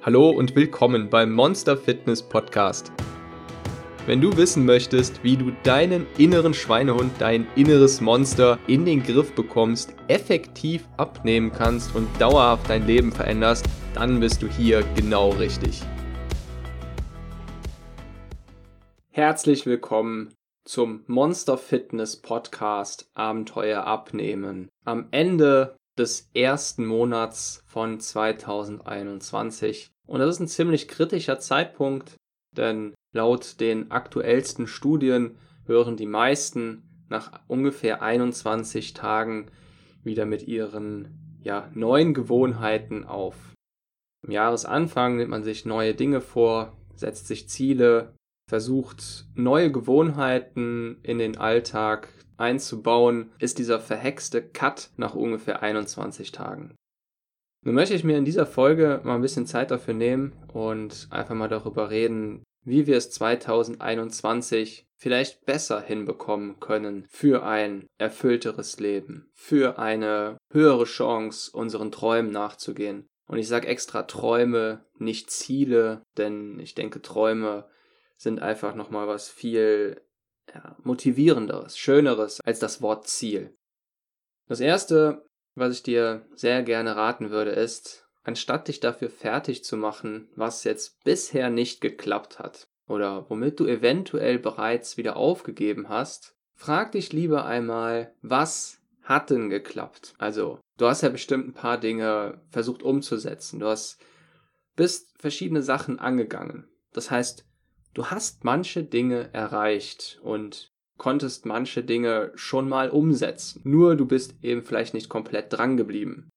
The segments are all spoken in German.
Hallo und willkommen beim Monster Fitness Podcast. Wenn du wissen möchtest, wie du deinen inneren Schweinehund, dein inneres Monster in den Griff bekommst, effektiv abnehmen kannst und dauerhaft dein Leben veränderst, dann bist du hier genau richtig. Herzlich willkommen zum Monster Fitness Podcast Abenteuer abnehmen. Am Ende des ersten Monats von 2021. Und das ist ein ziemlich kritischer Zeitpunkt, denn laut den aktuellsten Studien hören die meisten nach ungefähr 21 Tagen wieder mit ihren ja, neuen Gewohnheiten auf. Im Jahresanfang nimmt man sich neue Dinge vor, setzt sich Ziele, versucht neue Gewohnheiten in den Alltag einzubauen, ist dieser verhexte Cut nach ungefähr 21 Tagen. Nun möchte ich mir in dieser Folge mal ein bisschen Zeit dafür nehmen und einfach mal darüber reden, wie wir es 2021 vielleicht besser hinbekommen können für ein erfüllteres Leben, für eine höhere Chance, unseren Träumen nachzugehen. Und ich sage extra Träume, nicht Ziele, denn ich denke, Träume sind einfach nochmal was viel ja, motivierenderes, schöneres als das Wort Ziel. Das erste, was ich dir sehr gerne raten würde, ist, anstatt dich dafür fertig zu machen, was jetzt bisher nicht geklappt hat oder womit du eventuell bereits wieder aufgegeben hast, frag dich lieber einmal, was hat denn geklappt? Also, du hast ja bestimmt ein paar Dinge versucht umzusetzen. Du hast bist verschiedene Sachen angegangen. Das heißt, du hast manche Dinge erreicht und konntest manche Dinge schon mal umsetzen. Nur du bist eben vielleicht nicht komplett dran geblieben.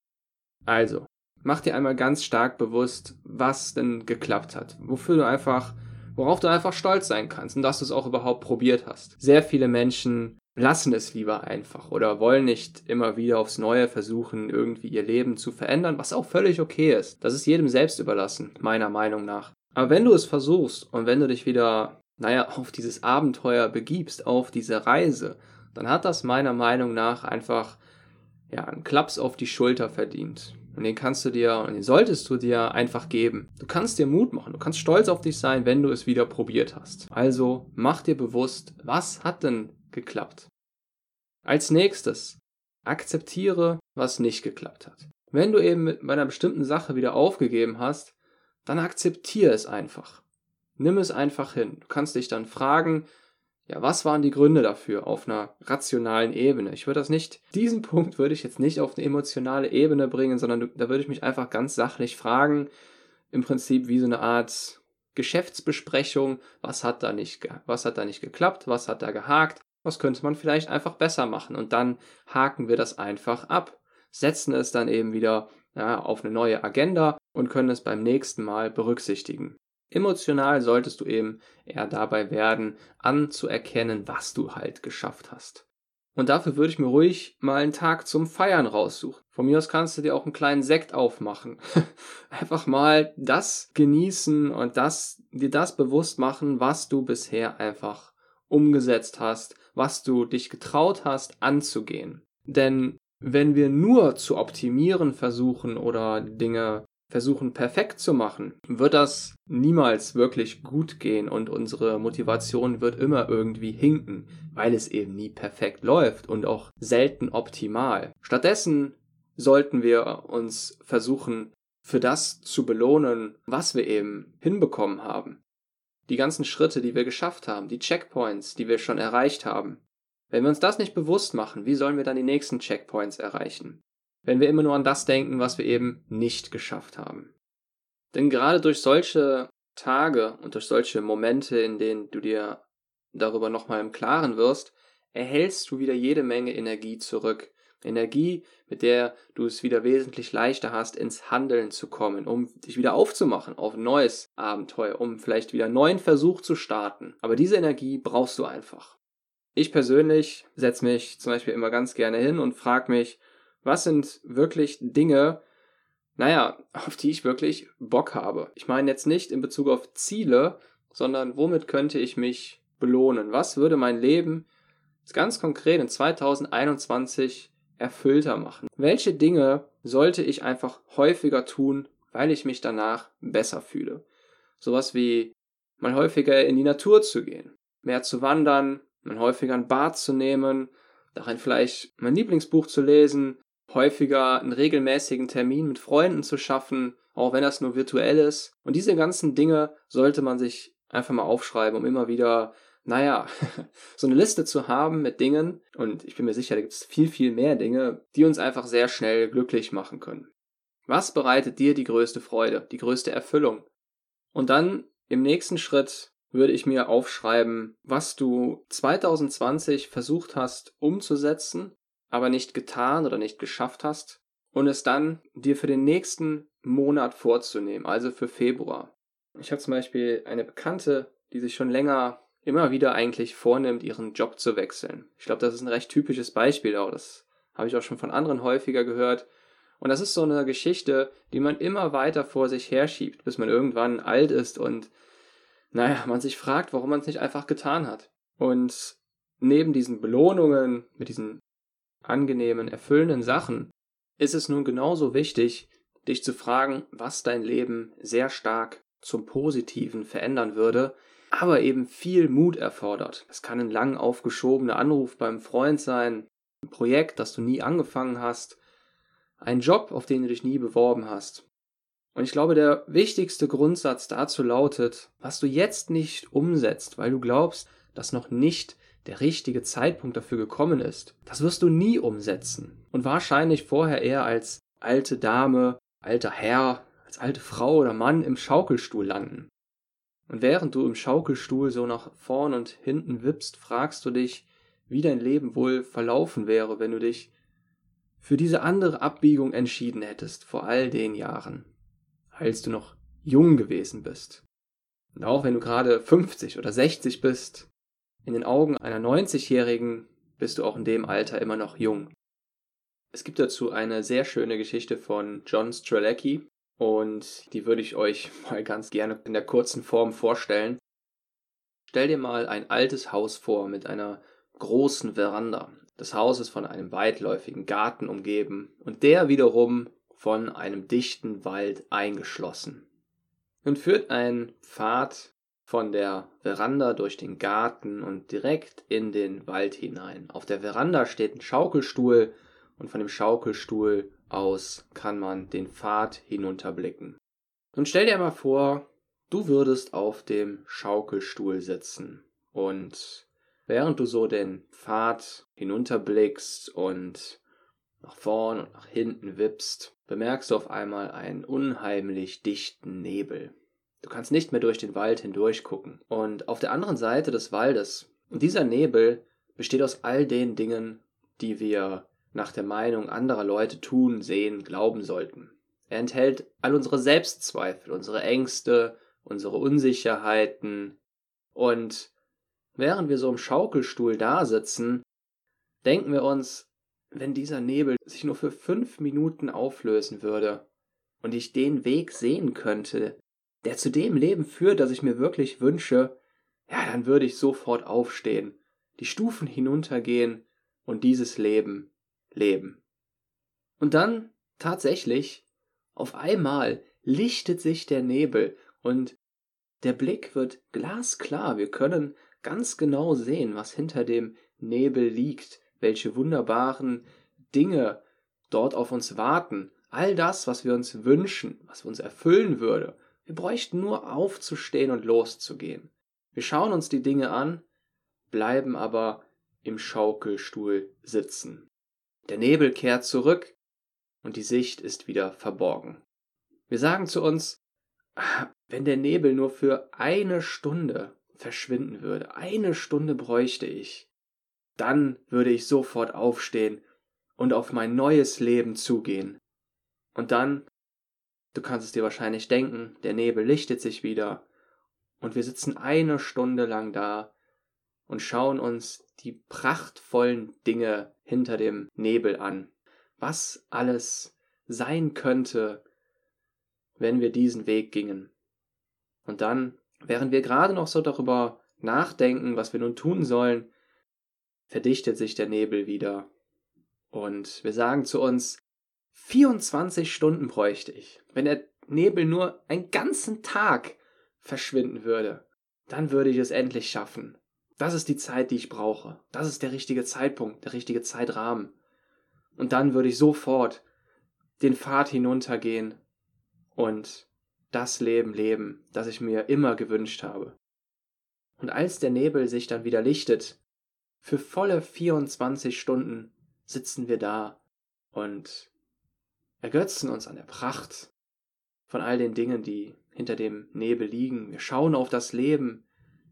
Also, mach dir einmal ganz stark bewusst, was denn geklappt hat. Wofür du einfach, worauf du einfach stolz sein kannst und dass du es auch überhaupt probiert hast. Sehr viele Menschen lassen es lieber einfach oder wollen nicht immer wieder aufs Neue versuchen, irgendwie ihr Leben zu verändern, was auch völlig okay ist. Das ist jedem selbst überlassen, meiner Meinung nach. Aber wenn du es versuchst und wenn du dich wieder, naja, auf dieses Abenteuer begibst, auf diese Reise, dann hat das meiner Meinung nach einfach, ja, einen Klaps auf die Schulter verdient. Und den kannst du dir und den solltest du dir einfach geben. Du kannst dir Mut machen, du kannst stolz auf dich sein, wenn du es wieder probiert hast. Also mach dir bewusst, was hat denn geklappt? Als nächstes, akzeptiere, was nicht geklappt hat. Wenn du eben mit einer bestimmten Sache wieder aufgegeben hast, dann akzeptiere es einfach. Nimm es einfach hin. Du kannst dich dann fragen, ja, was waren die Gründe dafür auf einer rationalen Ebene? Ich würde das nicht, diesen Punkt würde ich jetzt nicht auf eine emotionale Ebene bringen, sondern da würde ich mich einfach ganz sachlich fragen, im Prinzip wie so eine Art Geschäftsbesprechung, was hat da nicht, was hat da nicht geklappt, was hat da gehakt, was könnte man vielleicht einfach besser machen und dann haken wir das einfach ab, setzen es dann eben wieder ja, auf eine neue Agenda und können es beim nächsten Mal berücksichtigen. Emotional solltest du eben eher dabei werden, anzuerkennen, was du halt geschafft hast. Und dafür würde ich mir ruhig mal einen Tag zum Feiern raussuchen. Von mir aus kannst du dir auch einen kleinen Sekt aufmachen. Einfach mal das genießen und das, dir das bewusst machen, was du bisher einfach umgesetzt hast, was du dich getraut hast anzugehen. Denn wenn wir nur zu optimieren versuchen oder Dinge versuchen perfekt zu machen, wird das niemals wirklich gut gehen und unsere Motivation wird immer irgendwie hinken, weil es eben nie perfekt läuft und auch selten optimal. Stattdessen sollten wir uns versuchen, für das zu belohnen, was wir eben hinbekommen haben. Die ganzen Schritte, die wir geschafft haben, die Checkpoints, die wir schon erreicht haben. Wenn wir uns das nicht bewusst machen, wie sollen wir dann die nächsten Checkpoints erreichen? Wenn wir immer nur an das denken, was wir eben nicht geschafft haben. Denn gerade durch solche Tage und durch solche Momente, in denen du dir darüber nochmal im Klaren wirst, erhältst du wieder jede Menge Energie zurück. Energie, mit der du es wieder wesentlich leichter hast, ins Handeln zu kommen, um dich wieder aufzumachen auf ein neues Abenteuer, um vielleicht wieder einen neuen Versuch zu starten. Aber diese Energie brauchst du einfach. Ich persönlich setze mich zum Beispiel immer ganz gerne hin und frage mich, was sind wirklich Dinge, naja, auf die ich wirklich Bock habe. Ich meine jetzt nicht in Bezug auf Ziele, sondern womit könnte ich mich belohnen? Was würde mein Leben ganz konkret in 2021 erfüllter machen? Welche Dinge sollte ich einfach häufiger tun weil ich mich danach besser fühle. Sowas wie mal häufiger in die Natur zu gehen, mehr zu wandern, mal häufiger ein Bad zu nehmen, darin vielleicht mein Lieblingsbuch zu lesen, häufiger einen regelmäßigen Termin mit Freunden zu schaffen, auch wenn das nur virtuell ist. Und diese ganzen Dinge sollte man sich einfach mal aufschreiben, um immer wieder, naja, so eine Liste zu haben mit Dingen. Und ich bin mir sicher, da gibt es viel, viel mehr Dinge, die uns einfach sehr schnell glücklich machen können. Was bereitet dir die größte Freude, die größte Erfüllung? Und dann im nächsten Schritt würde ich mir aufschreiben, was du 2020 versucht hast umzusetzen, aber nicht getan oder nicht geschafft hast, und es dann dir für den nächsten Monat vorzunehmen, also für Februar. Ich habe zum Beispiel eine Bekannte, die sich schon länger immer wieder eigentlich vornimmt, ihren Job zu wechseln. Ich glaube, das ist ein recht typisches Beispiel auch. Das habe ich auch schon von anderen häufiger gehört. Und das ist so eine Geschichte, die man immer weiter vor sich herschiebt, bis man irgendwann alt ist und, naja, man sich fragt, warum man es nicht einfach getan hat. Und neben diesen Belohnungen, mit diesen angenehmen, erfüllenden Sachen, ist es nun genauso wichtig, dich zu fragen, was dein Leben sehr stark zum Positiven verändern würde, aber eben viel Mut erfordert. Es kann ein lang aufgeschobener Anruf beim Freund sein, ein Projekt, das du nie angefangen hast, ein Job, auf den du dich nie beworben hast. Und ich glaube, der wichtigste Grundsatz dazu lautet, was du jetzt nicht umsetzt, weil du glaubst, dass noch nicht der richtige Zeitpunkt dafür gekommen ist, das wirst du nie umsetzen. Und wahrscheinlich vorher eher als alte Dame, alter Herr, als alte Frau oder Mann im Schaukelstuhl landen. Und während du im Schaukelstuhl so nach vorn und hinten wippst, fragst du dich, wie dein Leben wohl verlaufen wäre, wenn du dich für diese andere Abbiegung entschieden hättest vor all den Jahren, als du noch jung gewesen bist. Und auch wenn du gerade 50 oder 60 bist, in den Augen einer 90-Jährigen bist du auch in dem Alter immer noch jung. Es gibt dazu eine sehr schöne Geschichte von John Strelecki und die würde ich euch mal ganz gerne in der kurzen Form vorstellen. Stell dir mal ein altes Haus vor mit einer großen Veranda. Das Haus ist von einem weitläufigen Garten umgeben und der wiederum von einem dichten Wald eingeschlossen. Nun führt ein Pfad von der Veranda durch den Garten und direkt in den Wald hinein. Auf der Veranda steht ein Schaukelstuhl und von dem Schaukelstuhl aus kann man den Pfad hinunterblicken. Nun stell dir mal vor, du würdest auf dem Schaukelstuhl sitzen und Während du so den Pfad hinunterblickst und nach vorn und nach hinten wippst, bemerkst du auf einmal einen unheimlich dichten Nebel. Du kannst nicht mehr durch den Wald hindurch gucken. Und auf der anderen Seite des Waldes, dieser Nebel besteht aus all den Dingen, die wir nach der Meinung anderer Leute tun, sehen, glauben sollten. Er enthält all unsere Selbstzweifel, unsere Ängste, unsere Unsicherheiten und während wir so im Schaukelstuhl da sitzen, denken wir uns, wenn dieser Nebel sich nur für fünf Minuten auflösen würde und ich den Weg sehen könnte, der zu dem Leben führt, das ich mir wirklich wünsche, ja, dann würde ich sofort aufstehen, die Stufen hinuntergehen und dieses Leben leben. Und dann tatsächlich, auf einmal lichtet sich der Nebel und der Blick wird glasklar. Wir können ganz genau sehen, was hinter dem Nebel liegt, welche wunderbaren Dinge dort auf uns warten, all das, was wir uns wünschen, was uns erfüllen würde. Wir bräuchten nur aufzustehen und loszugehen. Wir schauen uns die Dinge an, bleiben aber im Schaukelstuhl sitzen. Der Nebel kehrt zurück und die Sicht ist wieder verborgen. Wir sagen zu uns, wenn der Nebel nur für eine Stunde verschwinden würde, eine Stunde bräuchte ich, dann würde ich sofort aufstehen und auf mein neues Leben zugehen. Und dann, du kannst es dir wahrscheinlich denken, der Nebel lichtet sich wieder und wir sitzen eine Stunde lang da und schauen uns die prachtvollen Dinge hinter dem Nebel an, was alles sein könnte, wenn wir diesen Weg gingen. Und dann Während wir gerade noch so darüber nachdenken, was wir nun tun sollen, verdichtet sich der Nebel wieder. Und wir sagen zu uns, 24 Stunden bräuchte ich. Wenn der Nebel nur einen ganzen Tag verschwinden würde, dann würde ich es endlich schaffen. Das ist die Zeit, die ich brauche. Das ist der richtige Zeitpunkt, der richtige Zeitrahmen. Und dann würde ich sofort den Pfad hinuntergehen und das Leben leben, das ich mir immer gewünscht habe. Und als der Nebel sich dann wieder lichtet, für volle 24 Stunden sitzen wir da und ergötzen uns an der Pracht von all den Dingen, die hinter dem Nebel liegen. Wir schauen auf das Leben,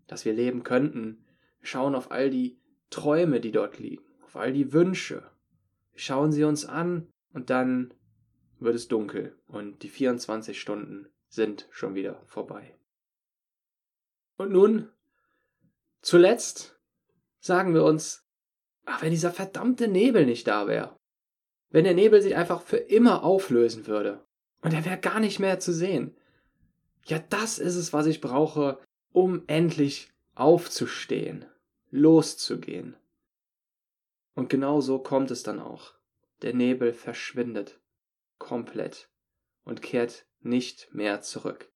das wir leben könnten. Wir schauen auf all die Träume, die dort liegen, auf all die Wünsche. Wir schauen sie uns an und dann wird es dunkel und die 24 Stunden sind schon wieder vorbei. Und nun, zuletzt, sagen wir uns, ach, wenn dieser verdammte Nebel nicht da wäre, wenn der Nebel sich einfach für immer auflösen würde und er wäre gar nicht mehr zu sehen, ja, das ist es, was ich brauche, um endlich aufzustehen, loszugehen. Und genau so kommt es dann auch. Der Nebel verschwindet komplett und kehrt nicht mehr zurück.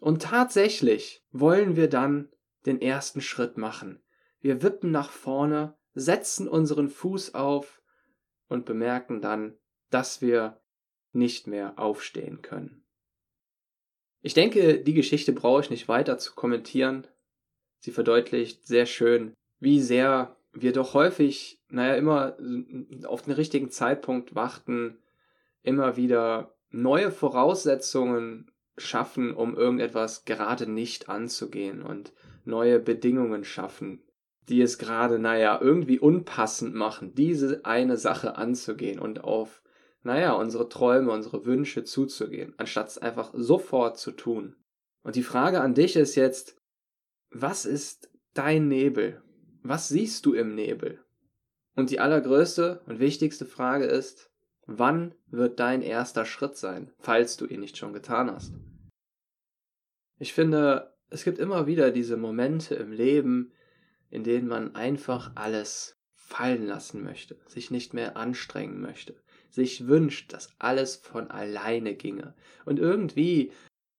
Und tatsächlich wollen wir dann den ersten Schritt machen. Wir wippen nach vorne, setzen unseren Fuß auf und bemerken dann, dass wir nicht mehr aufstehen können. Ich denke, die Geschichte brauche ich nicht weiter zu kommentieren. Sie verdeutlicht sehr schön, wie sehr wir doch häufig, naja, immer auf den richtigen Zeitpunkt warten, immer wieder neue Voraussetzungen schaffen, um irgendetwas gerade nicht anzugehen und neue Bedingungen schaffen, die es gerade, naja, irgendwie unpassend machen, diese eine Sache anzugehen und auf, naja, unsere Träume, unsere Wünsche zuzugehen, anstatt es einfach sofort zu tun. Und die Frage an dich ist jetzt, was ist dein Nebel? Was siehst du im Nebel? Und die allergrößte und wichtigste Frage ist, Wann wird dein erster Schritt sein, falls du ihn nicht schon getan hast? Ich finde, es gibt immer wieder diese Momente im Leben, in denen man einfach alles fallen lassen möchte, sich nicht mehr anstrengen möchte, sich wünscht, dass alles von alleine ginge und irgendwie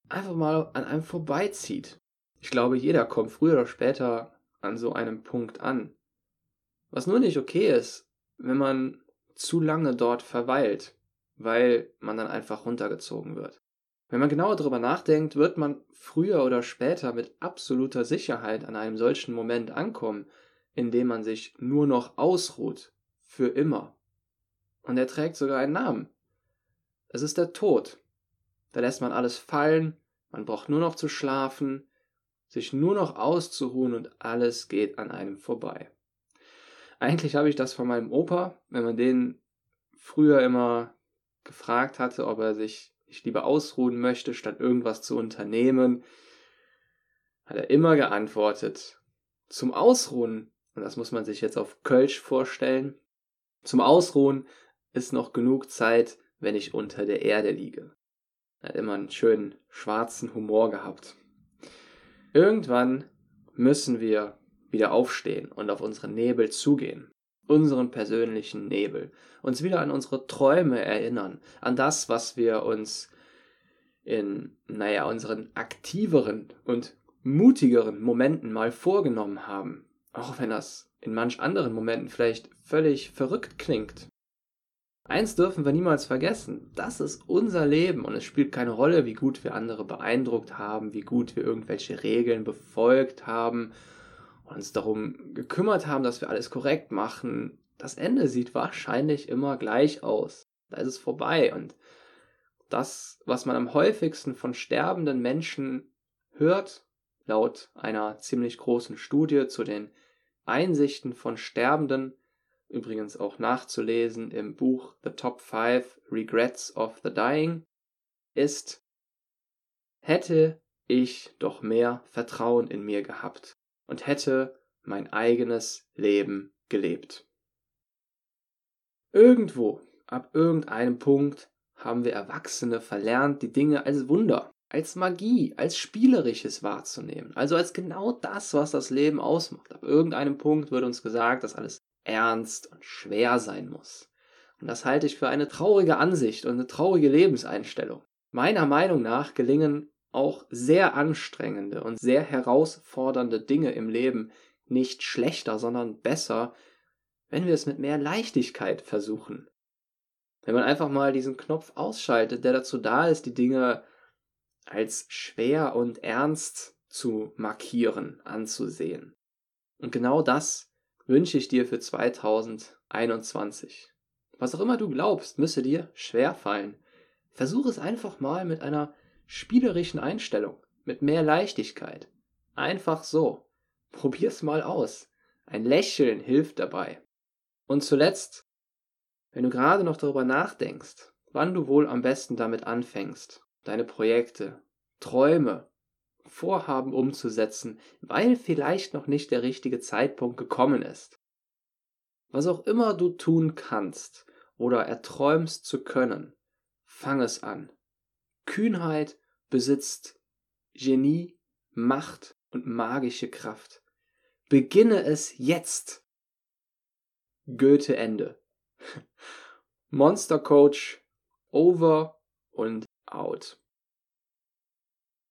einfach mal an einem vorbeizieht. Ich glaube, jeder kommt früher oder später an so einem Punkt an. Was nur nicht okay ist, wenn man zu lange dort verweilt, weil man dann einfach runtergezogen wird. Wenn man genauer darüber nachdenkt, wird man früher oder später mit absoluter Sicherheit an einem solchen Moment ankommen, in dem man sich nur noch ausruht, für immer. Und er trägt sogar einen Namen. Es ist der Tod. Da lässt man alles fallen, man braucht nur noch zu schlafen, sich nur noch auszuruhen und alles geht an einem vorbei. Eigentlich habe ich das von meinem Opa, wenn man den früher immer gefragt hatte, ob er sich nicht lieber ausruhen möchte, statt irgendwas zu unternehmen, hat er immer geantwortet, zum Ausruhen, und das muss man sich jetzt auf Kölsch vorstellen, zum Ausruhen ist noch genug Zeit, wenn ich unter der Erde liege. Er hat immer einen schönen schwarzen Humor gehabt. Irgendwann müssen wir wieder aufstehen und auf unseren Nebel zugehen, unseren persönlichen Nebel, uns wieder an unsere Träume erinnern, an das, was wir uns in, naja, unseren aktiveren und mutigeren Momenten mal vorgenommen haben, auch wenn das in manch anderen Momenten vielleicht völlig verrückt klingt. Eins dürfen wir niemals vergessen, das ist unser Leben und es spielt keine Rolle, wie gut wir andere beeindruckt haben, wie gut wir irgendwelche Regeln befolgt haben uns darum gekümmert haben, dass wir alles korrekt machen, das Ende sieht wahrscheinlich immer gleich aus. Da ist es vorbei. Und das, was man am häufigsten von sterbenden Menschen hört, laut einer ziemlich großen Studie zu den Einsichten von Sterbenden, übrigens auch nachzulesen im Buch The Top 5 Regrets of the Dying, ist, hätte ich doch mehr Vertrauen in mir gehabt und hätte mein eigenes Leben gelebt. Irgendwo, ab irgendeinem Punkt, haben wir Erwachsene verlernt, die Dinge als Wunder, als Magie, als Spielerisches wahrzunehmen. Also als genau das, was das Leben ausmacht. Ab irgendeinem Punkt wird uns gesagt, dass alles ernst und schwer sein muss. Und das halte ich für eine traurige Ansicht und eine traurige Lebenseinstellung. Meiner Meinung nach gelingen auch sehr anstrengende und sehr herausfordernde Dinge im Leben nicht schlechter, sondern besser, wenn wir es mit mehr Leichtigkeit versuchen. Wenn man einfach mal diesen Knopf ausschaltet, der dazu da ist, die Dinge als schwer und ernst zu markieren, anzusehen. Und genau das wünsche ich dir für 2021. Was auch immer du glaubst, müsse dir schwer fallen. Versuch es einfach mal mit einer spielerischen Einstellung, mit mehr Leichtigkeit. Einfach so. Probier's mal aus. Ein Lächeln hilft dabei. Und zuletzt, wenn du gerade noch darüber nachdenkst, wann du wohl am besten damit anfängst, deine Projekte, Träume, Vorhaben umzusetzen, weil vielleicht noch nicht der richtige Zeitpunkt gekommen ist. Was auch immer du tun kannst oder erträumst zu können, fang es an. Kühnheit besitzt Genie, Macht und magische Kraft. Beginne es jetzt. Goethe Ende. Monster Coach over und out.